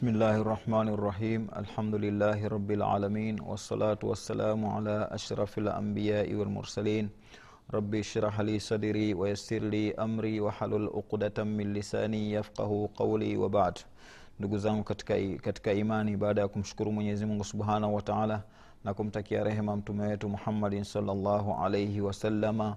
Bismillahi الرحمن الرحيم الحمد لله رب العالمين والصلاة والسلام على أشرف walmursalin والمرسلين shrah li sadri صدري ويسر amri wahalul uqdatan min lisani yafqahu qauli قولي وبعد ndugu zangu katika, katika imani baada ya kumshukuru mwenyezi mungu subhanahu wa taala na kumtakia rehema mtume wetu muhammadin salllahu alaihi wasalama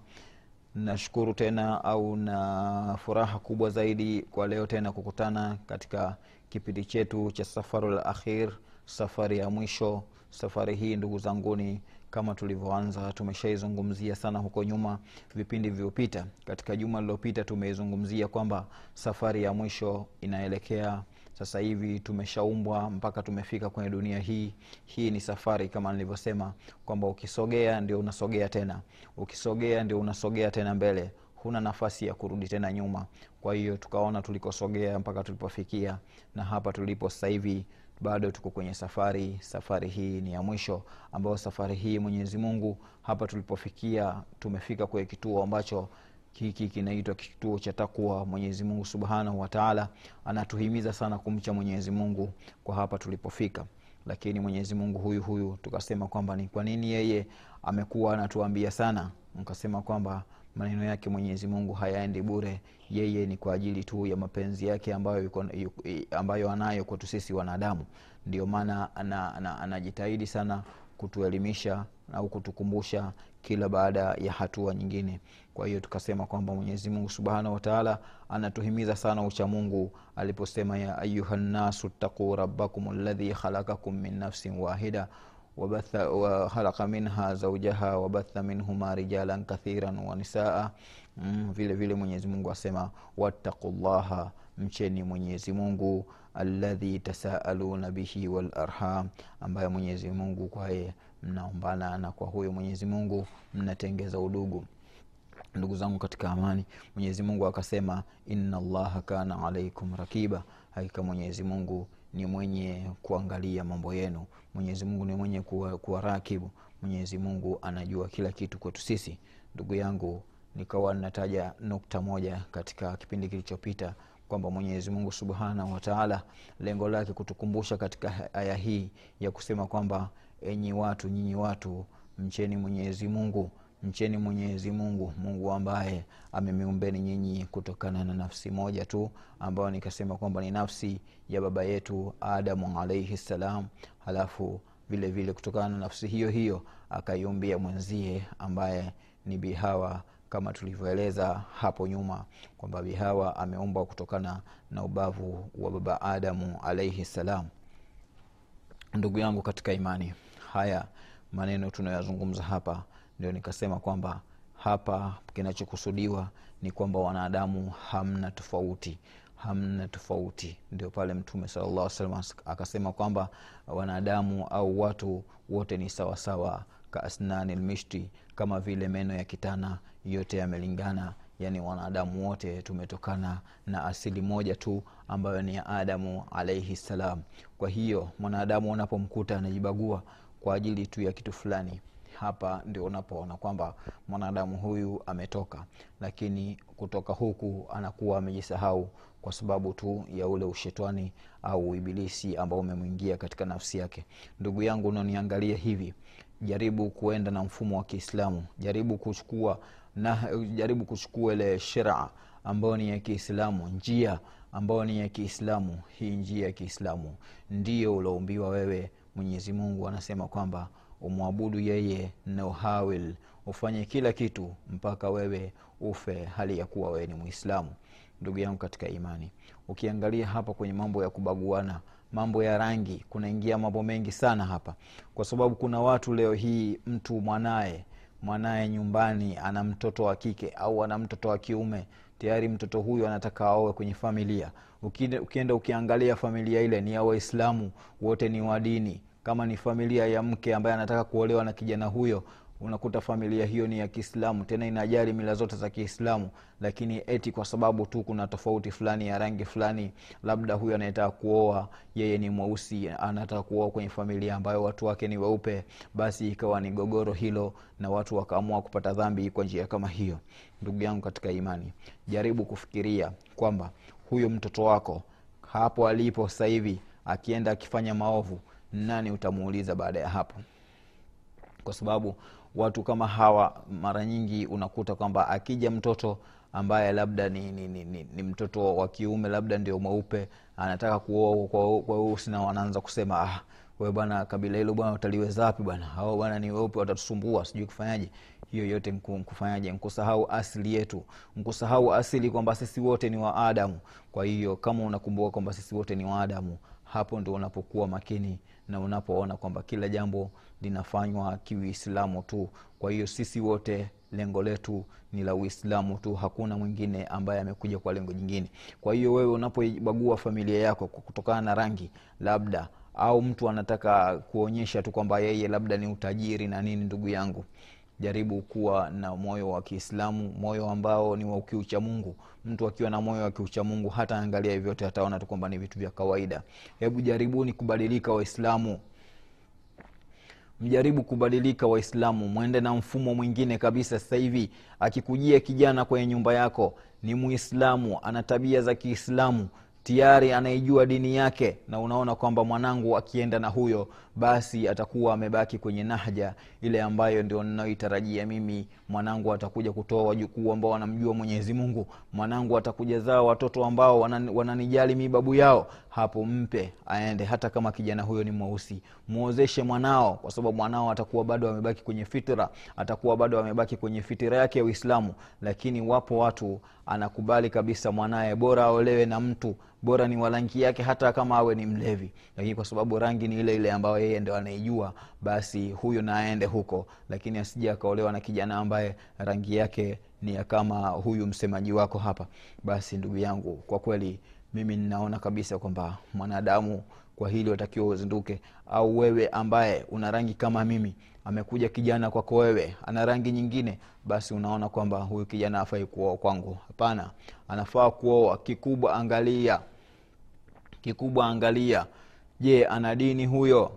nashukuru tena au na furaha kubwa zaidi kwa leo tena kukutana katika kipindi chetu cha safaru la akhir safari ya mwisho safari hii ndugu zanguni kama tulivyoanza tumeshaizungumzia sana huko nyuma vipindi vilivyopita. Katika juma lililopita tumeizungumzia kwamba safari ya mwisho inaelekea. Sasa hivi tumeshaumbwa mpaka tumefika kwenye dunia hii. Hii ni safari kama nilivyosema kwamba ukisogea ndio unasogea tena. Ukisogea ndio unasogea tena mbele huna nafasi ya kurudi tena nyuma. Kwa hiyo tukaona tulikosogea mpaka tulipofikia na hapa tulipo sasa hivi bado tuko kwenye safari. Safari hii ni ya mwisho ambayo safari hii mwenyezi mungu hapa tulipofikia tumefika kwenye kituo ambacho hiki kinaitwa kituo cha takwa. Mwenyezi mungu subhanahu wataala anatuhimiza sana kumcha mwenyezi mungu kwa hapa tulipofika. Lakini mwenyezi mungu huyu huyu tukasema kwamba ni kwa nini yeye amekuwa anatuambia sana? Mkasema kwamba maneno yake mwenyezi mungu hayaendi bure. Yeye ni kwa ajili tu ya mapenzi yake ambayo, yuko, yuko, ambayo anayo kwetu sisi wanadamu. Ndio maana anajitahidi ana, ana, ana sana kutuelimisha au kutukumbusha kila baada ya hatua nyingine. Kwa hiyo tukasema kwamba mwenyezi mungu subhanahu wataala anatuhimiza sana ucha mungu aliposema ya ayuha nnasu ttaquu rabbakum ladhi khalakakum min nafsin wahida وخلق منها زوجها وبث منهما رجالا كثيرا ونساء mm, vile vile mwenyezi mungu asema wattaqu llaha mcheni mwenyezi mungu alladhi tasaaluna bihi walarham ambaye mwenyezi mungu kwaye mnaombana na kwa huyo mwenyezi mungu mnatengeza udugu ndugu zangu katika amani mwenyezi mungu akasema inna allaha kana alaikum rakiba hakika mwenyezi mungu ni mwenye kuangalia mambo yenu. Mwenyezi mungu ni mwenye kuwa, kuwa rakibu. Mwenyezi mungu anajua kila kitu kwetu sisi. Ndugu yangu nikawa nataja nukta moja katika kipindi kilichopita kwamba mwenyezi mungu subhanahu wataala lengo lake kutukumbusha katika aya hii ya kusema kwamba enyi watu nyinyi watu mcheni mwenyezi mungu mcheni mwenyezi mungu mungu ambaye amemiumbeni nyinyi kutokana na nafsi moja tu ambayo nikasema kwamba ni nafsi ya baba yetu adamu alaihi ssalam halafu vile vile kutokana na nafsi hiyo hiyo akaiumbia mwenzie ambaye ni bihawa kama tulivyoeleza hapo nyuma kwamba bihawa ameumbwa kutokana na ubavu wa baba adamu alaihi ssalam ndugu yangu katika imani haya maneno tunayoyazungumza hapa ndio nikasema kwamba hapa kinachokusudiwa ni kwamba wanadamu hamna tofauti hamna tofauti. Ndio pale mtume salllah salam akasema kwamba wanadamu au watu wote ni sawasawa kaasnani lmishti kama vile meno ya kitana yote yamelingana. Yani wanadamu wote tumetokana na asili moja tu ambayo ni ya adamu alaihi ssalam kwa hiyo mwanadamu unapomkuta anajibagua kwa ajili tu ya kitu fulani hapa ndio unapoona kwamba mwanadamu huyu ametoka. Lakini kutoka huku anakuwa amejisahau kwa sababu tu ya ule ushetani au ibilisi ambao umemwingia katika nafsi yake. Ndugu yangu unaoniangalia hivi. Jaribu kuenda na mfumo wa kiislamu. Jaribu kuchukua na jaribu kuchukua ile shera ambayo ni ya kiislamu njia ambayo ni ya kiislamu. Hii njia ya kiislamu ndiyo ulioumbiwa wewe. Mwenyezi mungu anasema kwamba umwabudu yeye na ufanye kila kitu mpaka wewe ufe hali ya kuwa wewe ni mwislamu ndugu yangu katika imani ukiangalia hapa kwenye mambo ya kubaguana mambo ya rangi kunaingia mambo mengi sana hapa. Kwa sababu kuna watu leo hii mtu mwanaye mwanaye nyumbani ana mtoto wa kike au ana mtoto wa kiume tayari mtoto huyu anataka aoe kwenye familia. Ukienda, ukienda ukiangalia familia ile ni ya waislamu wote ni wa dini kama ni familia ya mke ambaye anataka kuolewa na kijana huyo unakuta familia hiyo ni ya kiislamu. Tena inajali mila zote za kiislamu lakini eti kwa sababu tu kuna tofauti fulani ya rangi fulani labda huyo anayetaka kuoa yeye ni mweusi anataka kuoa kwenye familia ambayo watu wake ni weupe basi ikawa ni gogoro hilo na watu wakaamua kupata dhambi kwa njia kama hiyo. Ndugu yangu katika imani jaribu kufikiria kwamba huyo mtoto wako hapo alipo sasa hivi akienda akifanya maovu nani utamuuliza baada ya hapo? Kwa sababu watu kama hawa mara nyingi unakuta kwamba akija mtoto ambaye labda ni, ni, ni, ni, ni mtoto wa kiume labda ndio mweupe anataka kuoa kwa weusi na wanaanza kusema ah, we bwana kabila hilo bwana utaliweza wapi bwana? Au bwana ni weupe watatusumbua sijui kufanyaje. Hiyo yote nkufanyaje nkusahau asili yetu. Nkusahau asili kwamba sisi wote ni waadamu kwa hiyo kama unakumbuka kwamba sisi wote ni waadamu hapo ndo unapokuwa makini na unapoona kwamba kila jambo linafanywa kiuislamu tu. Kwa hiyo sisi wote lengo letu ni la uislamu tu. Hakuna mwingine ambaye amekuja kwa lengo jingine. Kwa hiyo wewe unapoibagua familia yako kutokana na rangi labda au mtu anataka kuonyesha tu kwamba yeye labda ni utajiri na nini ndugu yangu jaribu kuwa na moyo wa kiislamu moyo ambao ni wa ukiucha mungu. Mtu akiwa na moyo wa kiucha mungu hata angalia hivyote ataona tu kwamba ni vitu vya kawaida. Hebu jaribuni kubadilika waislamu. Mjaribu kubadilika waislamu. Mwende na mfumo mwingine kabisa sasa hivi. Akikujia kijana kwenye nyumba yako ni muislamu ana tabia za kiislamu tayari anaijua dini yake na unaona kwamba mwanangu akienda na huyo basi atakuwa amebaki kwenye nahja ile ambayo ndio ninayoitarajia mimi. Mwanangu atakuja kutoa wajukuu ambao wanamjua mwenyezi mungu. Mwanangu atakuja zaa watoto ambao wananijali mi babu yao. Hapo mpe aende hata kama kijana huyo ni mweusi. Mwozeshe mwanao kwa sababu mwanao atakuwa bado amebaki kwenye fitra atakuwa bado amebaki kwenye fitira yake ya uislamu. Lakini wapo watu anakubali kabisa mwanaye bora aolewe na mtu bora ni warangi yake hata kama awe ni mlevi. Lakini kwa sababu rangi ni ile ile ambayo yeye ndo anaijua basi huyo na huko. Lakini asije akaolewa na kijana ambaye rangi yake ni ya kama huyu msemaji wako hapa. Basi ndugu yangu kwa kweli mimi ninaona kabisa kwamba mwanadamu kwa hili watakiwa uzinduke. Au wewe ambaye una rangi kama mimi amekuja kijana kwako wewe ana rangi nyingine basi unaona kwamba huyu kijana afai kuoa kwangu. Hapana anafaa kuoa. Kikubwa angalia kikubwa angalia je ana dini huyo?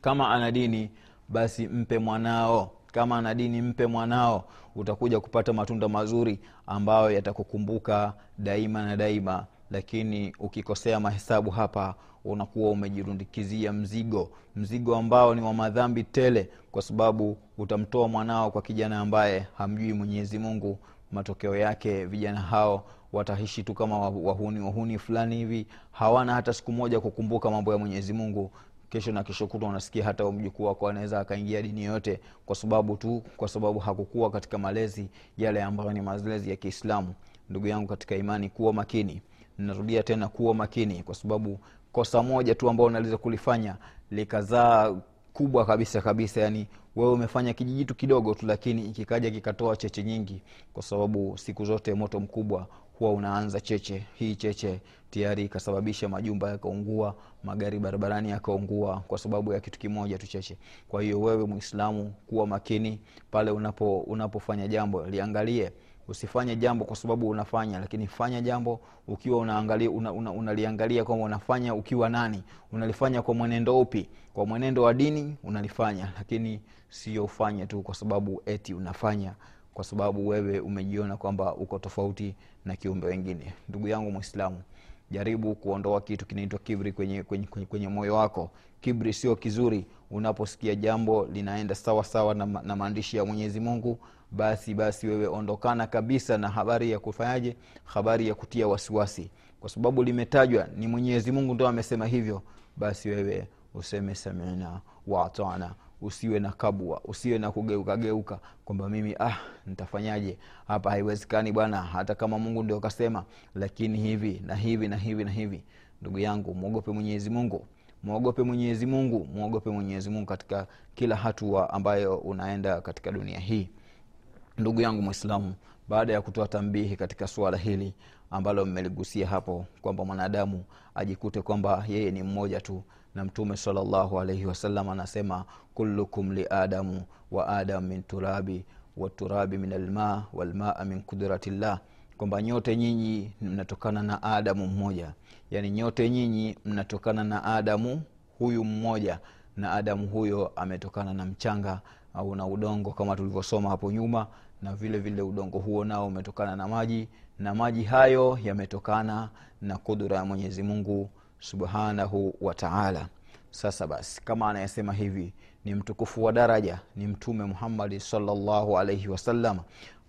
Kama ana dini basi mpe mwanao. Kama ana dini mpe mwanao. Utakuja kupata matunda mazuri ambayo yatakukumbuka daima na daima lakini ukikosea mahesabu hapa unakuwa umejirundikizia mzigo. Mzigo ambao ni wa madhambi tele kwa sababu utamtoa mwanao kwa kijana ambaye hamjui mwenyezi mungu. Matokeo yake vijana hao wataishi tu kama wahuni wahuni fulani hivi hawana hata siku moja kukumbuka mambo ya mwenyezi mungu. Kesho na kesho kutwa unasikia hata mjukuu wako anaweza akaingia dini yote kwa sababu tu kwa sababu hakukuwa katika malezi yale ambayo ni malezi ya kiislamu. Ndugu yangu katika imani kuwa makini. Narudia tena kuwa makini kwa sababu kosa moja tu ambao unaweza kulifanya likazaa kubwa kabisa kabisa yani wewe umefanya kijijitu kidogo tu lakini kikaja kikatoa cheche nyingi kwa sababu siku zote moto mkubwa huwa unaanza cheche hii cheche tayari ikasababisha majumba yakaungua magari barabarani yakaungua kwa sababu ya kitu kimoja tu cheche. Kwa hiyo wewe mwislamu kuwa makini pale unapo unapofanya jambo. Liangalie usifanye jambo kwa sababu unafanya lakini fanya jambo ukiwa unaangalia una, una, unaliangalia kwamba unafanya ukiwa nani unalifanya kwa mwenendo upi. Kwa mwenendo wa dini unalifanya lakini sio ufanye tu kwa sababu eti unafanya kwa sababu wewe umejiona kwamba uko tofauti na kiumbe wengine. Ndugu yangu mwislamu jaribu kuondoa kitu kinaitwa kibri kwenye, kwenye, kwenye, kwenye moyo wako. Kibri sio kizuri. Unaposikia jambo linaenda sawa sawa na, na maandishi ya mwenyezi mungu basi basi wewe ondokana kabisa na habari ya kufanyaje? Habari ya kutia wasiwasi. Kwa sababu limetajwa ni mwenyezi mungu ndo amesema hivyo basi wewe useme samina waatana usiwe na kabwa usiwe na kugeukageuka kwamba mimi ah nitafanyaje? Hapa haiwezekani bwana hata kama mungu ndio kasema lakini hivi na hivi na hivi na hivi. Ndugu yangu mwogope mwenyezi mungu. Mwogope mwenyezi mungu mwogope mwenyezi mungu katika kila hatua ambayo unaenda katika dunia hii. Ndugu yangu mwislamu baada ya kutoa tambihi katika suala hili ambalo mmeligusia hapo kwamba mwanadamu ajikute kwamba yeye ni mmoja tu na mtume salllahu alaihi wasallam anasema kullukum liadamu wa adam min turabi waturabi min alma walmaa min kudratillah kwamba nyote nyinyi mnatokana na adamu mmoja. Yaani nyote nyinyi mnatokana na adamu huyu mmoja. Na adamu huyo ametokana na mchanga au na udongo kama tulivyosoma hapo nyuma. Na vile vile udongo huo nao umetokana na maji. Na maji hayo yametokana na kudura ya mwenyezi mungu subhanahu wa taala. Sasa basi kama anayesema hivi ni mtukufu wa daraja ni mtume muhammadi salllahu alaihi wasallam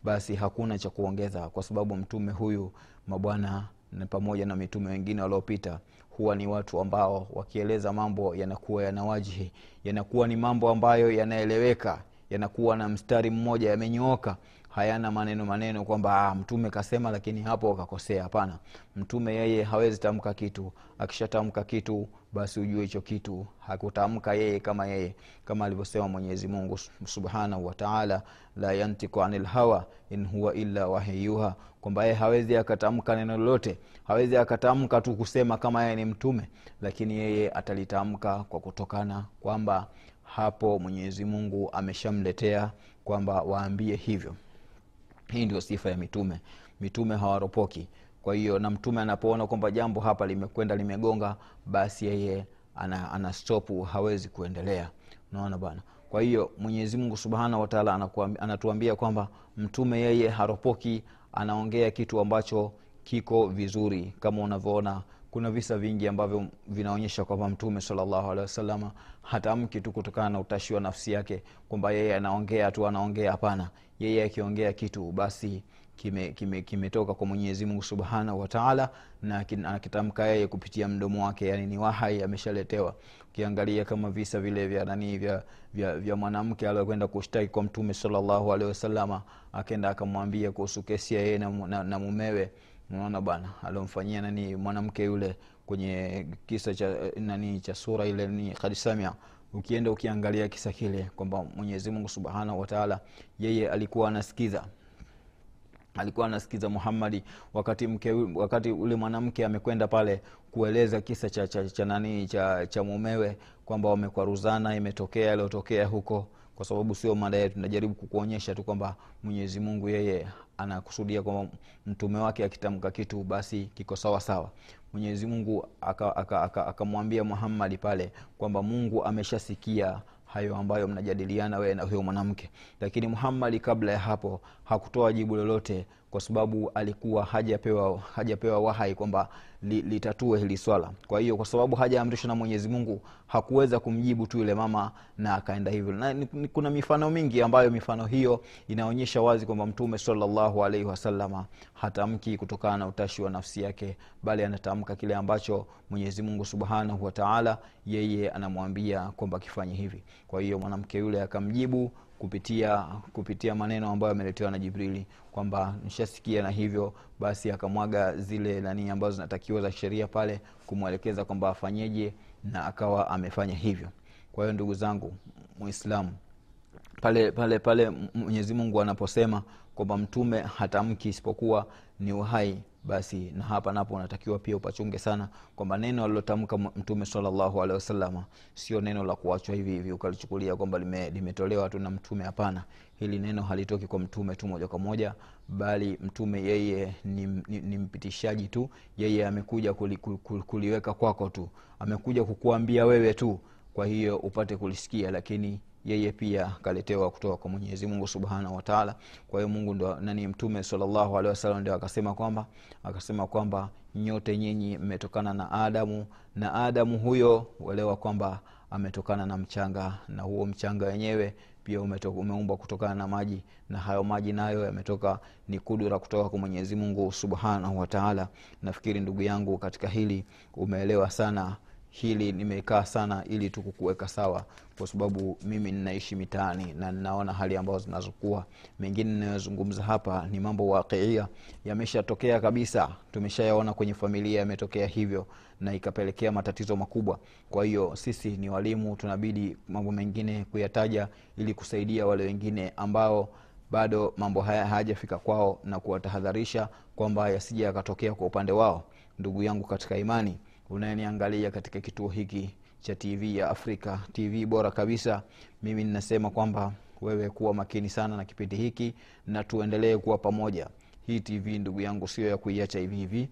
basi hakuna cha kuongeza kwa sababu mtume huyu mabwana na pamoja na mitume wengine waliopita huwa ni watu ambao wakieleza mambo yanakuwa yanawajihi yanakuwa ni mambo ambayo yanaeleweka yanakuwa na mstari mmoja yamenyooka hayana maneno maneno kwamba ah, mtume kasema lakini hapo kakosea hapana. Mtume yeye hawezi tamka kitu. Akishatamka kitu basi ujue hicho kitu hakutamka yeye kama yeye kama alivyosema mwenyezi mungu subhanahu wataala la yantiku ani lhawa in huwa illa wahiyuha kwamba yeye hawezi akatamka neno lolote. Hawezi akatamka tu kusema kama yeye ni mtume lakini yeye atalitamka kwa kutokana kwamba hapo mwenyezi mungu ameshamletea kwamba waambie hivyo hii ndio sifa ya mitume. Mitume hawaropoki. Kwa hiyo na mtume anapoona kwamba jambo hapa limekwenda limegonga basi yeye ana, ana stopu hawezi kuendelea. Unaona bwana? Kwa hiyo mwenyezi mungu subhanahu wataala anatuambia kwamba mtume yeye haropoki anaongea kitu ambacho kiko vizuri. Kama unavyoona kuna visa vingi ambavyo vinaonyesha kwamba mtume salllahu alehi wasalama hatamki tu kutokana na utashi wa nafsi yake kwamba yeye anaongea tu anaongea. Hapana yeye akiongea kitu basi kimetoka kime, kime kwa mwenyezi mungu subhanahu wataala na anakitamka yeye kupitia mdomo wake yani ni wahai ameshaletewa. Ukiangalia kama visa vile vya nani vya, vya, vya mwanamke aliokwenda kushtaki kwa mtume salllahu alehi wasalama akenda akamwambia kuhusu kesi ya yeye na, na, na mumewe unaona bwana aliomfanyia nani mwanamke yule kwenye kisa cha nani cha sura ile ni kad ukienda ukiangalia kisa kile kwamba mwenyezi mungu subhanahu wataala yeye alikuwa anasikiza. Alikuwa anasikiza muhammadi wakati mke wakati ule mwanamke amekwenda pale kueleza kisa cha, cha, cha nani cha, cha mumewe kwamba wamekwaruzana imetokea yaliyotokea huko. Kwa sababu sio mada yetu najaribu kukuonyesha tu kwamba mwenyezi mungu yeye anakusudia kwamba mtume wake akitamka kitu basi kiko sawa sawa. Mwenyezi mungu akamwambia aka, aka, aka muhammadi pale kwamba mungu ameshasikia hayo ambayo mnajadiliana wewe na huyo mwanamke. Lakini muhammadi kabla ya hapo hakutoa jibu lolote kwa sababu alikuwa hajapewa hajapewa wahai kwamba li, litatue hili swala. Kwa hiyo kwa sababu hajaamrishwa na mwenyezi mungu hakuweza kumjibu tu yule mama na akaenda hivyo. Na ni, kuna mifano mingi ambayo mifano hiyo inaonyesha wazi kwamba mtume salllahu alaihi wasalama hatamki kutokana na utashi wa nafsi yake bali anatamka kile ambacho mwenyezi mungu subhanahu wataala yeye anamwambia kwamba kifanye hivi. Kwa hiyo mwanamke yule akamjibu kupitia kupitia maneno ambayo ameletewa na jibrili kwamba nishasikia na hivyo basi akamwaga zile nanii ambazo zinatakiwa za sheria pale kumwelekeza kwamba afanyeje na akawa amefanya hivyo. Kwa hiyo ndugu zangu muislamu pale pale pale mwenyezi mungu anaposema kwamba mtume hatamki isipokuwa ni uhai basi na hapa napo unatakiwa pia upachunge sana kwamba neno alilotamka mtume salllahu alehi wasalama sio neno la kuachwa hivi hivi ukalichukulia kwamba lime, limetolewa tu na mtume. Hapana hili neno halitoki kwa mtume tu moja kwa moja bali mtume yeye ni, ni, ni mpitishaji tu. Yeye amekuja kuli, kuli, kuliweka kwako tu amekuja kukuambia wewe tu kwa hiyo upate kulisikia lakini yeye pia kaletewa kutoka kwa mwenyezi mungu subhanahu wataala kwa hiyo mungu ndo nani mtume salllahu alehi wasalam ndio akasema kwamba akasema kwamba nyote nyinyi mmetokana na adamu na adamu huyo uelewa kwamba ametokana na mchanga na huo mchanga wenyewe pia umeumbwa kutokana na maji na hayo maji nayo yametoka ni kudura kutoka kwa mwenyezi mungu subhanahu wataala nafikiri ndugu yangu katika hili umeelewa sana hili nimekaa sana ili tu kukuweka sawa kwa sababu mimi ninaishi mitaani na ninaona hali ambazo zinazokuwa. Mengine ninayozungumza hapa ni mambo waqiia. Yameshatokea kabisa. Tumeshayaona kwenye familia yametokea hivyo na ikapelekea matatizo makubwa. Kwa hiyo sisi ni walimu tunabidi mambo mengine kuyataja ili kusaidia wale wengine ambao bado mambo haya hayajafika kwao na kuwatahadharisha kwamba yasija yakatokea kwa upande wao. Ndugu yangu katika imani unayeniangalia katika kituo hiki cha tv ya afrika tv bora kabisa mimi ninasema kwamba wewe kuwa makini sana na kipindi hiki na tuendelee kuwa pamoja. Hii tv ndugu yangu sio ya kuiacha hivi hivi.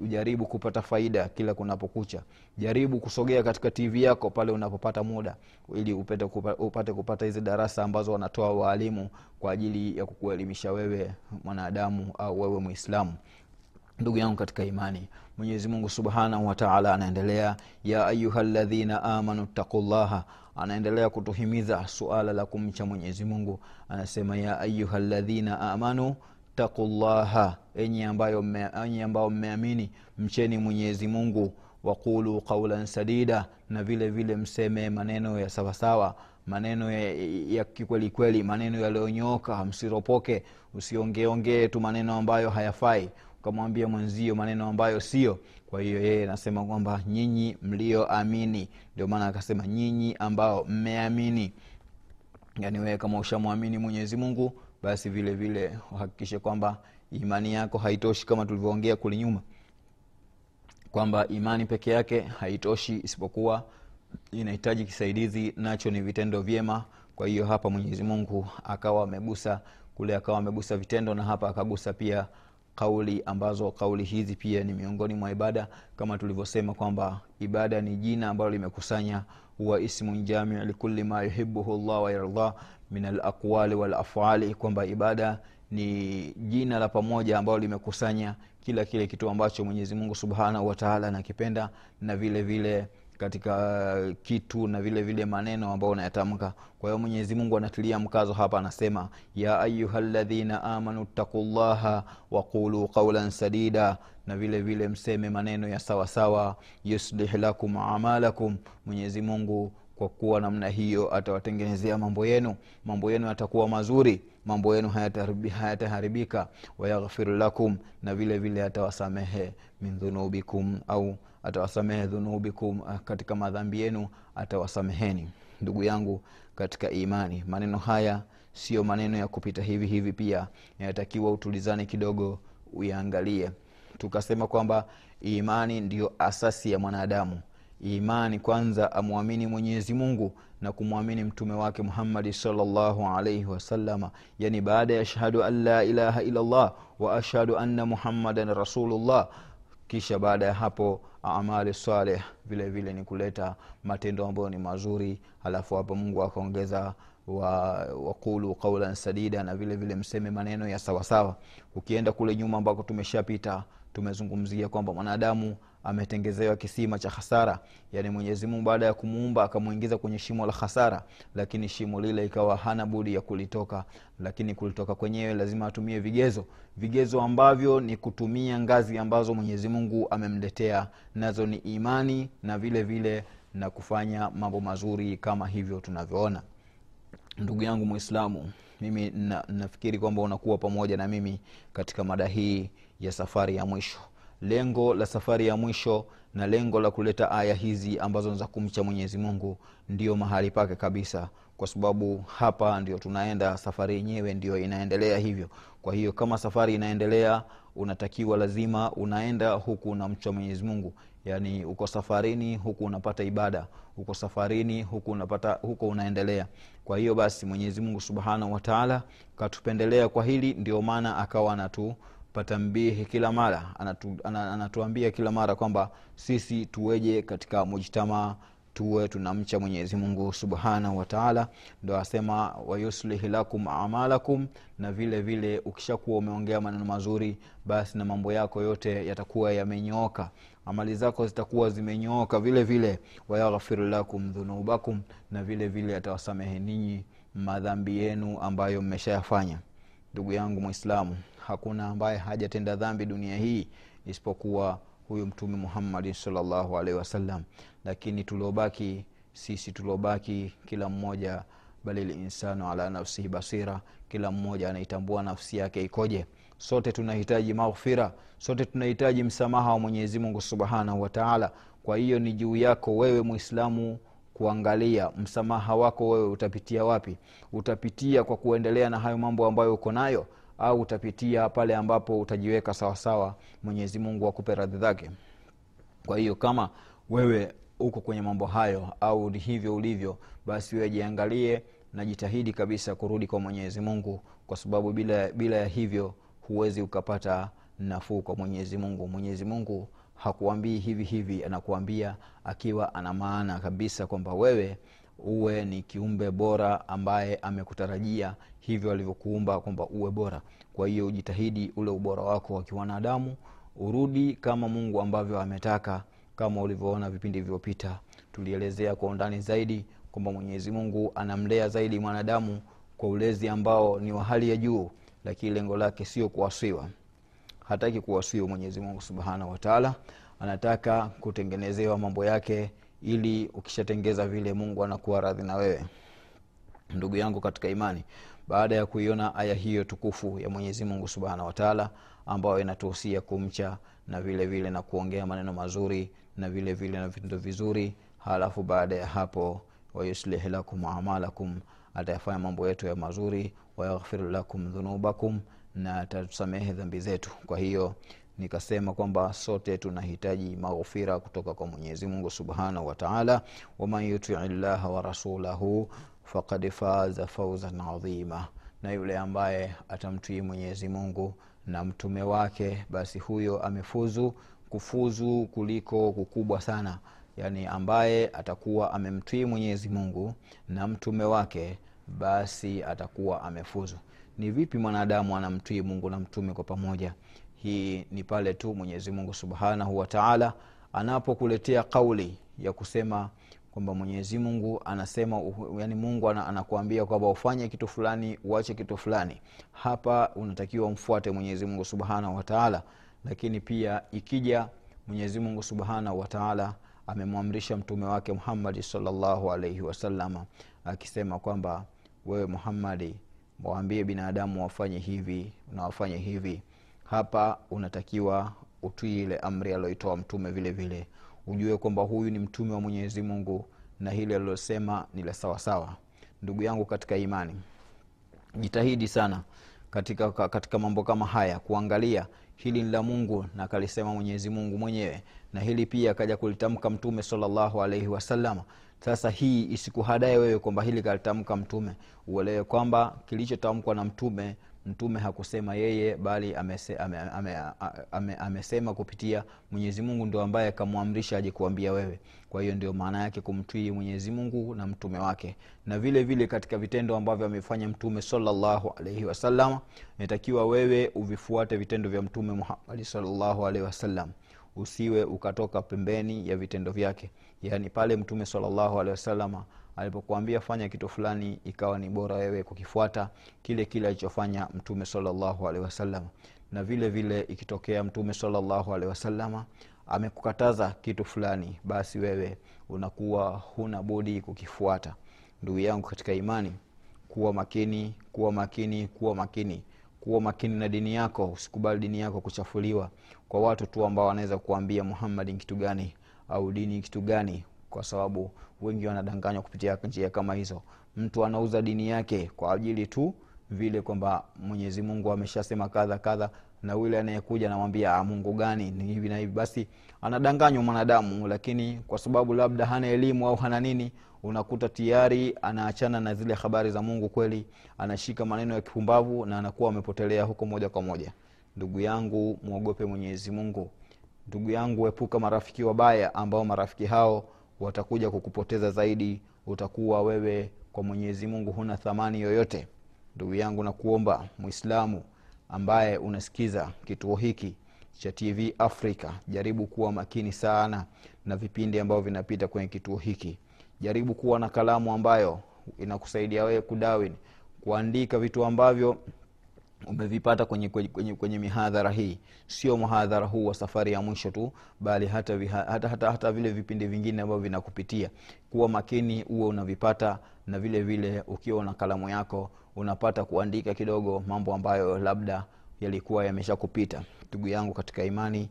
Ujaribu kupata faida kila kunapokucha. Jaribu kusogea katika tv yako pale unapopata muda ili upate, kupata, kupata hizi darasa ambazo wanatoa waalimu kwa ajili ya kukuelimisha wewe mwanadamu au wewe mwislamu ndugu yangu katika imani mwenyezi mungu subhanahu wataala anaendelea ya ayuha ladhina amanu taqullaha anaendelea kutuhimiza suala la kumcha mwenyezi mungu. Anasema ya ayuha ladhina amanu taqullaha enyi ambayo mmeamini mcheni mwenyezi mungu waqulu qaulan sadida na vile vile mseme maneno ya sawasawa maneno ya, ya kikwelikweli maneno yaliyonyooka msiropoke usiongeongee tu maneno ambayo hayafai ukamwambia mwenzio maneno ambayo sio. Kwa hiyo yeye anasema kwamba nyinyi mlioamini. Ndio maana akasema nyinyi ambao mmeamini. Yaani wewe kama ushamwamini mwenyezi mungu basi vile vile uhakikishe kwamba imani yako haitoshi kama tulivyoongea kule nyuma. Kwamba imani peke yake haitoshi isipokuwa inahitaji kisaidizi nacho ni vitendo vyema. Kwa hiyo hapa mwenyezi mungu akawa amegusa kule akawa amegusa vitendo na hapa akagusa pia kauli ambazo kauli hizi pia ni miongoni mwa ibada kama tulivyosema kwamba ibada ni jina ambalo limekusanya huwa ismu jamiu likuli ma yuhibuhu llah wayardah min alaqwali walafali kwamba ibada ni jina la pamoja ambalo limekusanya kila kile kitu ambacho mwenyezi mungu subhanahu wataala anakipenda na vile vile katika kitu na vile vile maneno ambayo unayatamka. Kwa hiyo mwenyezi mungu anatilia mkazo hapa anasema ya ayuha ladhina amanu taqullaha waqulu qaulan sadida. Na vile vile mseme maneno ya sawasawa yuslih lakum amalakum. Mwenyezi mungu kwa kuwa namna hiyo atawatengenezea mambo yenu. Mambo yenu yatakuwa mazuri mambo yenu hayataharibika. Wayaghfir lakum na vile vile atawasamehe min dhunubikum au atawasamehe dhunubikum katika madhambi yenu atawasameheni. Ndugu yangu katika imani maneno haya sio maneno ya kupita hivi hivi pia. Yanatakiwa utulizane kidogo uyaangalie. Tukasema kwamba imani ndiyo asasi ya mwanadamu. Imani kwanza amwamini mwenyezi mungu na kumwamini mtume wake muhammadi salllahu alaihi wasalama yani baada ya shahadu an la ilaha illallah wa ashhadu anna muhammadan rasulullah kisha baada ya hapo amali saleh vile vile ni kuleta matendo ambayo ni mazuri alafu hapo mungu akaongeza wa waqulu qaulan sadida na vile vile mseme maneno ya sawasawa. Ukienda kule nyuma ambako tumeshapita tumezungumzia kwamba mwanadamu ametengezewa kisima cha hasara yaani mwenyezi mungu baada ya kumuumba akamwingiza kwenye shimo la hasara lakini shimo lile ikawa hana budi ya kulitoka. Lakini kulitoka kwenyewe lazima atumie vigezo. Vigezo ambavyo ni kutumia ngazi ambazo mwenyezi mungu amemletea. Nazo ni imani na vile vile na kufanya mambo mazuri kama hivyo tunavyoona. Ndugu yangu mwislamu mimi na, nafikiri kwamba unakuwa pamoja na mimi katika mada hii ya safari ya mwisho lengo la safari ya mwisho na lengo la kuleta aya hizi ambazo za kumcha mwenyezi mungu ndio mahali pake kabisa kwa sababu hapa ndio tunaenda safari yenyewe ndio inaendelea hivyo. Kwa hiyo kama safari inaendelea unatakiwa lazima unaenda huku unamcha mwenyezi mungu. Yaani uko safarini huku unapata ibada. Uko safarini huku unapata huko unaendelea. Kwa hiyo basi mwenyezi mungu subhanahu wataala katupendelea kwa hili ndio maana akawa anatu patambihi kila mara anatu, anatuambia kila mara kwamba sisi tuweje katika mujtamaa tuwe tunamcha mwenyezi mungu subhanahu wataala ndo asema wayuslihi lakum amalakum na vile vile ukishakuwa umeongea maneno mazuri basi na mambo yako yote yatakuwa yamenyooka. Amali zako zitakuwa zimenyooka vile vile. Wayaghfir lakum dhunubakum na vile vile atawasamehe ninyi madhambi yenu ambayo mmeshayafanya. Ndugu yangu mwislamu hakuna ambaye hajatenda dhambi dunia hii isipokuwa huyu mtume muhammadin salllahu alaihi wasallam. Lakini tuliobaki sisi tuliobaki kila mmoja bali linsanu ala nafsihi basira kila mmoja anaitambua nafsi yake ikoje. Sote tunahitaji maghfira sote tunahitaji msamaha wa mwenyezi mungu subhanahu wataala kwa hiyo ni juu yako wewe mwislamu kuangalia msamaha wako wewe utapitia wapi. Utapitia kwa kuendelea na hayo mambo ambayo uko nayo au utapitia pale ambapo utajiweka sawasawa mwenyezi mungu akupe radhi zake. Kwa hiyo kama wewe uko kwenye mambo hayo au hivyo ulivyo basi wewe jiangalie na jitahidi kabisa kurudi kwa mwenyezi mungu kwa sababu bila, bila ya hivyo huwezi ukapata nafuu kwa mwenyezi mungu. Mwenyezi mungu hakuambii hivi hivi anakuambia akiwa ana maana kabisa kwamba wewe uwe ni kiumbe bora ambaye amekutarajia hivyo alivyokuumba kwamba uwe bora. Kwa hiyo ujitahidi ule ubora wako wa kiwanadamu urudi kama mungu ambavyo ametaka kama ulivyoona vipindi vilivyopita. Tulielezea kwa undani zaidi kwamba mwenyezi mungu anamlea zaidi mwanadamu kwa ulezi ambao ni wa hali ya juu lakini lengo lake sio kuwaswiwa. Hataki kuwaswiwa mwenyezi mungu subhanahu wataala anataka kutengenezewa mambo yake ili ukishatengeza vile mungu anakuwa radhi na wewe. Ndugu yangu katika imani baada ya kuiona aya hiyo tukufu ya mwenyezi mungu subhanahu wataala ambayo inatuhusia kumcha na vile vile na kuongea maneno mazuri na vile vile na vitendo vizuri halafu baada ya hapo wayuslih lakum amalakum atayafanya mambo yetu ya mazuri wayaghfir lakum dhunubakum na atatusamehe dhambi zetu. Kwa hiyo nikasema kwamba sote tunahitaji maghfira kutoka kwa mwenyezi mungu subhanahu wataala waman yutii llaha wa rasulahu fakad faza fauzan adhima na yule ambaye atamtii mwenyezi mungu na mtume wake basi huyo amefuzu kufuzu kuliko kukubwa sana. Yaani ambaye atakuwa amemtwii mwenyezi mungu na mtume wake basi atakuwa amefuzu ni vipi mwanadamu anamtii mungu na mtume kwa pamoja? Hii ni pale tu mwenyezi mungu subhanahu wataala anapokuletea kauli ya kusema kwamba mwenyezi mungu anasema yani mungu anakuambia kwamba ufanye kitu fulani uache kitu fulani. Hapa unatakiwa umfuate mwenyezi mungu subhanahu wataala lakini pia ikija mwenyezi mungu subhanahu wataala amemwamrisha mtume wake muhammadi salllahu alaihi wasalama akisema kwamba wewe muhammadi waambie binadamu wafanye hivi na wafanye hivi. Hapa unatakiwa utii ile amri aliyoitoa mtume vile vile. Ujue kwamba huyu ni mtume wa mwenyezi mungu na hili alilosema ni la sawasawa ndugu yangu katika imani jitahidi sana katika, katika mambo kama haya kuangalia hili ni la mungu na akalisema mwenyezi mungu mwenyewe. Na hili pia akaja kulitamka mtume salllahu alaihi wasalama sasa hii isikuhadae wewe kwamba hili kalitamka mtume. Uelewe kwamba kilichotamkwa na mtume mtume hakusema yeye bali amese, ame, ame, ame, amesema kupitia mwenyezi mungu ndio ambaye akamwamrisha aje kuambia wewe. Kwa hiyo ndio maana yake kumtwii mwenyezi mungu na mtume wake. Na vile vile katika vitendo ambavyo amefanya mtume salllahu alaihi wasallam inatakiwa wewe uvifuate vitendo vya mtume muhammadi salllahu alaihi wasallam usiwe ukatoka pembeni ya vitendo vyake yaani pale mtume salllahu alehi wasalama alipokuambia fanya kitu fulani ikawa ni bora wewe kukifuata kile kile alichofanya mtume salllahu alehi wasalama na vile vile ikitokea mtume salllahu alehi wasalama amekukataza kitu fulani basi wewe unakuwa huna budi kukifuata. Ndugu yangu katika imani kuwa makini kuwa makini kuwa makini. Kuwa makini na dini yako usikubali dini yako kuchafuliwa. Kwa watu tu ambao wanaweza kuambia muhammadi kitu gani au dini kitu gani? Kwa sababu wengi wanadanganywa kupitia njia kama hizo. Mtu anauza dini yake kwa ajili tu vile kwamba mwenyezi mungu ameshasema kadha kadha na yule anayekuja anamwambia mungu gani? Ni hivi na hivi. Basi anadanganywa mwanadamu lakini kwa sababu labda hana elimu au hana nini unakuta tayari anaachana na zile habari za mungu kweli anashika maneno ya kipumbavu na anakuwa amepotelea huko moja kwa moja. Ndugu yangu mwogope mwenyezi mungu ndugu yangu epuka marafiki wabaya ambao marafiki hao watakuja kukupoteza zaidi. Utakuwa wewe kwa mwenyezi mungu huna thamani yoyote. Ndugu yangu nakuomba mwislamu ambaye unasikiza kituo hiki cha tv africa jaribu kuwa makini sana na vipindi ambavyo vinapita kwenye kituo hiki. Jaribu kuwa na kalamu ambayo inakusaidia wewe kudawin kuandika vitu ambavyo umevipata kwenye, kwenye, kwenye, mihadhara hii. Sio mhadhara huu wa safari ya mwisho tu bali hata, hata, hata, hata vile vipindi vingine ambavyo vinakupitia. Kuwa makini huwe unavipata na vile vile ukiwa na kalamu yako unapata kuandika kidogo mambo ambayo labda yalikuwa yamesha kupita ndugu yangu katika imani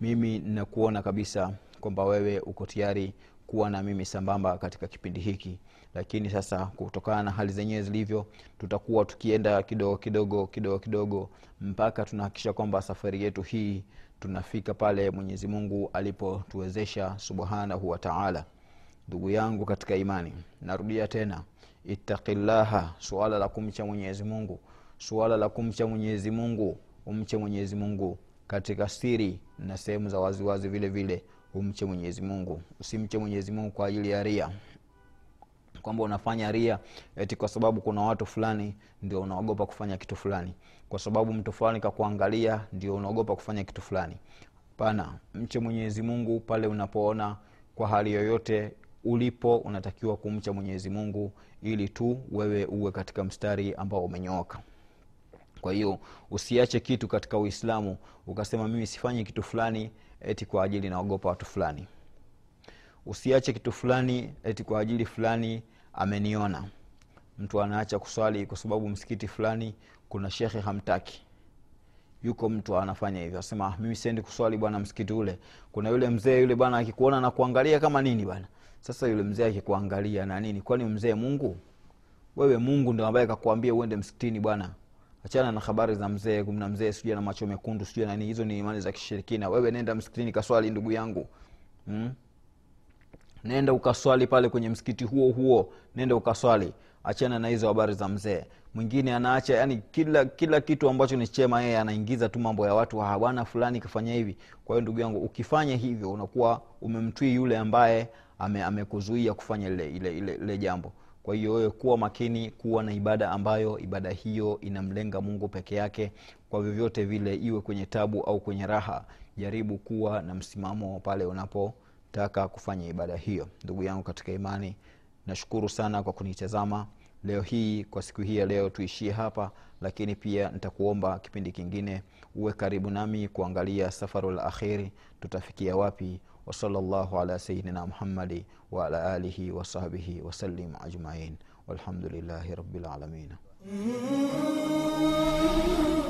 mimi nakuona kabisa kwamba wewe uko tayari kuwa na mimi sambamba katika kipindi hiki lakini sasa kutokana na hali zenyewe zilivyo tutakuwa tukienda kidogo kidogo kidogo kidogo mpaka tunahakikisha kwamba safari yetu hii tunafika pale mwenyezi mungu alipotuwezesha subhanahu wa taala. Ndugu yangu katika imani narudia tena ittaqillaha suala la kumcha mwenyezi mungu suala la kumcha mwenyezi mungu umche mwenyezi mungu katika siri na sehemu za waziwazi vile vile umche mwenyezi mungu. Usimche mwenyezi mungu kwa ajili ya ria kwamba unafanya ria eti kwa sababu kuna watu fulani ndio unaogopa kufanya kitu fulani. Kwa sababu mtu fulani kakuangalia ndio unaogopa kufanya kitu fulani. Pana mche mwenyezi mungu pale unapoona kwa hali yoyote ulipo unatakiwa kumcha mwenyezi mungu ili tu wewe uwe katika mstari ambao umenyooka. Kwa hiyo usiache kitu katika uislamu ukasema mimi sifanyi kitu fulani eti kwa ajili naogopa watu fulani. Usiache kitu fulani eti kwa ajili fulani ameniona. Mtu anaacha kuswali kwa sababu msikiti fulani kuna shekhe hamtaki. Yuko mtu anafanya hivyo asema mimi siendi kuswali bwana msikiti ule. Kuna yule mzee yule bwana akikuona na kuangalia kama nini bwana. Sasa yule mzee akikuangalia na nini? Kwani mzee mungu? Wewe mungu ndo ambaye kakuambia uende msikitini bwana. Achana na habari za mzee kuna mzee sijui na macho mekundu sijui nani hizo ni imani za kishirikina. Wewe nenda msikitini kaswali ndugu yangu. Hmm? Nenda ukaswali pale kwenye msikiti huo huo. Nenda ukaswali. Achana na hizo habari za mzee. Mwingine anaacha yani kila kila kitu ambacho ni chema yeye anaingiza tu mambo ya watu. "Ah, bwana fulani kafanya hivi. Kwa hiyo ndugu yangu ukifanya hivyo unakuwa umemtwii yule ambaye ame, amekuzuia kufanya ile, ile, ile, ile jambo. Kwa hiyo wewe kuwa makini kuwa na ibada ambayo ibada hiyo inamlenga mungu peke yake. Kwa vyovyote vile iwe kwenye tabu au kwenye raha jaribu kuwa na msimamo pale unapotaka kufanya ibada hiyo. Ndugu yangu katika imani nashukuru sana kwa kunitazama leo hii kwa siku hii ya leo tuishie hapa lakini pia nitakuomba kipindi kingine uwe karibu nami kuangalia safaru la akhiri tutafikia wapi? Wasalllahu ala sayidina muhammadi waala alihi wasahbihi wasallim ajmain. Walhamdulillahi rabilalamin sawa